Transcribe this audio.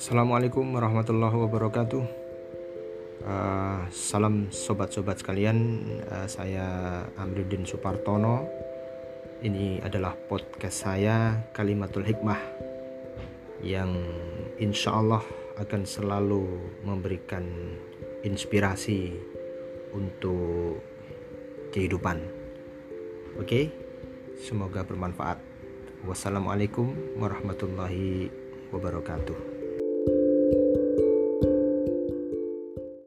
Assalamualaikum warahmatullahi wabarakatuh. Uh, salam sobat-sobat sekalian, uh, saya Amruddin Supartono. Ini adalah podcast saya Kalimatul Hikmah yang insya Allah akan selalu memberikan inspirasi untuk kehidupan. Oke, okay? semoga bermanfaat. Wassalamualaikum warahmatullahi wabarakatuh.